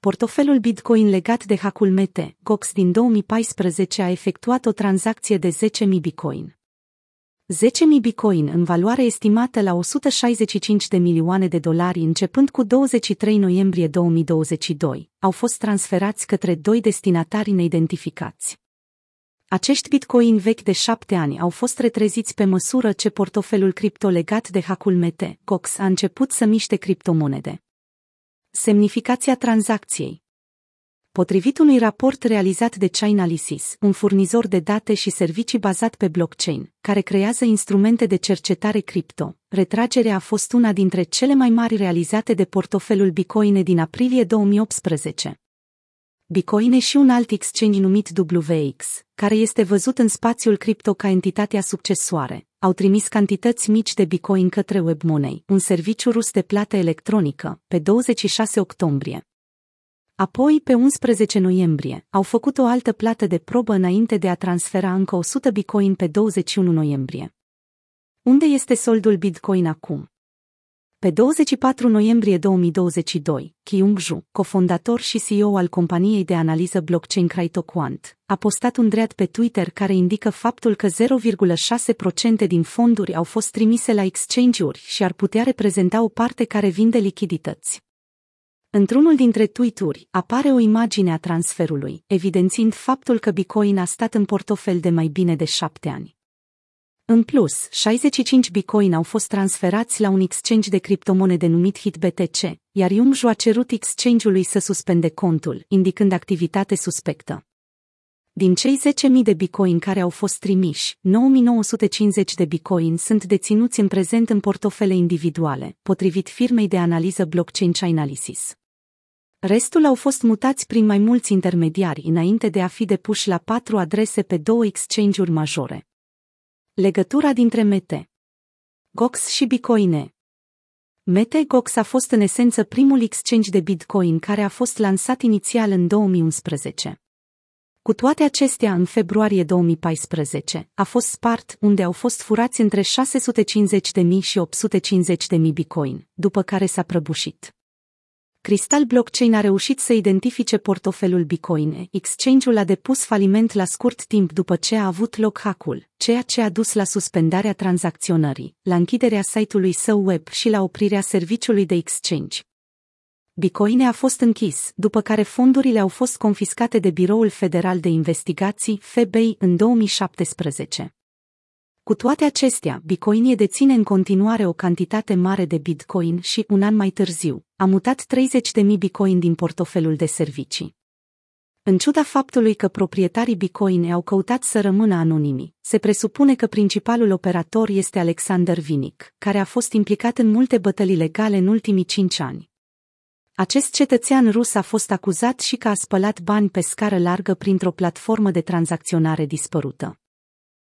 portofelul Bitcoin legat de hackul Mete, Gox din 2014 a efectuat o tranzacție de 10.000 Bitcoin. 10.000 Bitcoin în valoare estimată la 165 de milioane de dolari începând cu 23 noiembrie 2022, au fost transferați către doi destinatari neidentificați. Acești bitcoin vechi de șapte ani au fost retreziți pe măsură ce portofelul cripto legat de hackul Mete, Cox, a început să miște criptomonede. Semnificația tranzacției Potrivit unui raport realizat de Chainalysis, un furnizor de date și servicii bazat pe blockchain, care creează instrumente de cercetare cripto, retragerea a fost una dintre cele mai mari realizate de portofelul Bitcoin din aprilie 2018. Bitcoin și un alt exchange numit WX, care este văzut în spațiul cripto ca entitatea succesoare, au trimis cantități mici de Bitcoin către WebMoney, un serviciu rus de plată electronică, pe 26 octombrie. Apoi, pe 11 noiembrie, au făcut o altă plată de probă înainte de a transfera încă 100 Bitcoin pe 21 noiembrie. Unde este soldul Bitcoin acum? Pe 24 noiembrie 2022, Kyung Ju, cofondator și CEO al companiei de analiză blockchain CryptoQuant, a postat un dread pe Twitter care indică faptul că 0,6% din fonduri au fost trimise la exchange-uri și ar putea reprezenta o parte care vinde lichidități. Într-unul dintre tweet-uri apare o imagine a transferului, evidențiind faptul că Bitcoin a stat în portofel de mai bine de șapte ani. În plus, 65 bitcoin au fost transferați la un exchange de criptomonede numit HitBTC, iar Yumju a cerut exchange-ului să suspende contul, indicând activitate suspectă. Din cei 10.000 de bitcoin care au fost trimiși, 9.950 de bitcoin sunt deținuți în prezent în portofele individuale, potrivit firmei de analiză blockchain Chainalysis. Restul au fost mutați prin mai mulți intermediari înainte de a fi depuși la patru adrese pe două exchange-uri majore. Legătura dintre Mete, Gox și Bitcoin. Mete Gox a fost în esență primul exchange de Bitcoin care a fost lansat inițial în 2011. Cu toate acestea, în februarie 2014, a fost spart, unde au fost furați între 650.000 și 850.000 Bitcoin, după care s-a prăbușit. Crystal Blockchain a reușit să identifice portofelul Bitcoin. Exchange-ul a depus faliment la scurt timp după ce a avut loc hackul, ceea ce a dus la suspendarea tranzacționării, la închiderea site-ului său web și la oprirea serviciului de exchange. Bitcoin a fost închis, după care fondurile au fost confiscate de Biroul Federal de Investigații, FBI, în 2017. Cu toate acestea, Bitcoin deține în continuare o cantitate mare de Bitcoin și, un an mai târziu, a mutat 30.000 Bitcoin din portofelul de servicii. În ciuda faptului că proprietarii Bitcoin au căutat să rămână anonimi, se presupune că principalul operator este Alexander Vinic, care a fost implicat în multe bătălii legale în ultimii cinci ani. Acest cetățean rus a fost acuzat și că a spălat bani pe scară largă printr-o platformă de tranzacționare dispărută.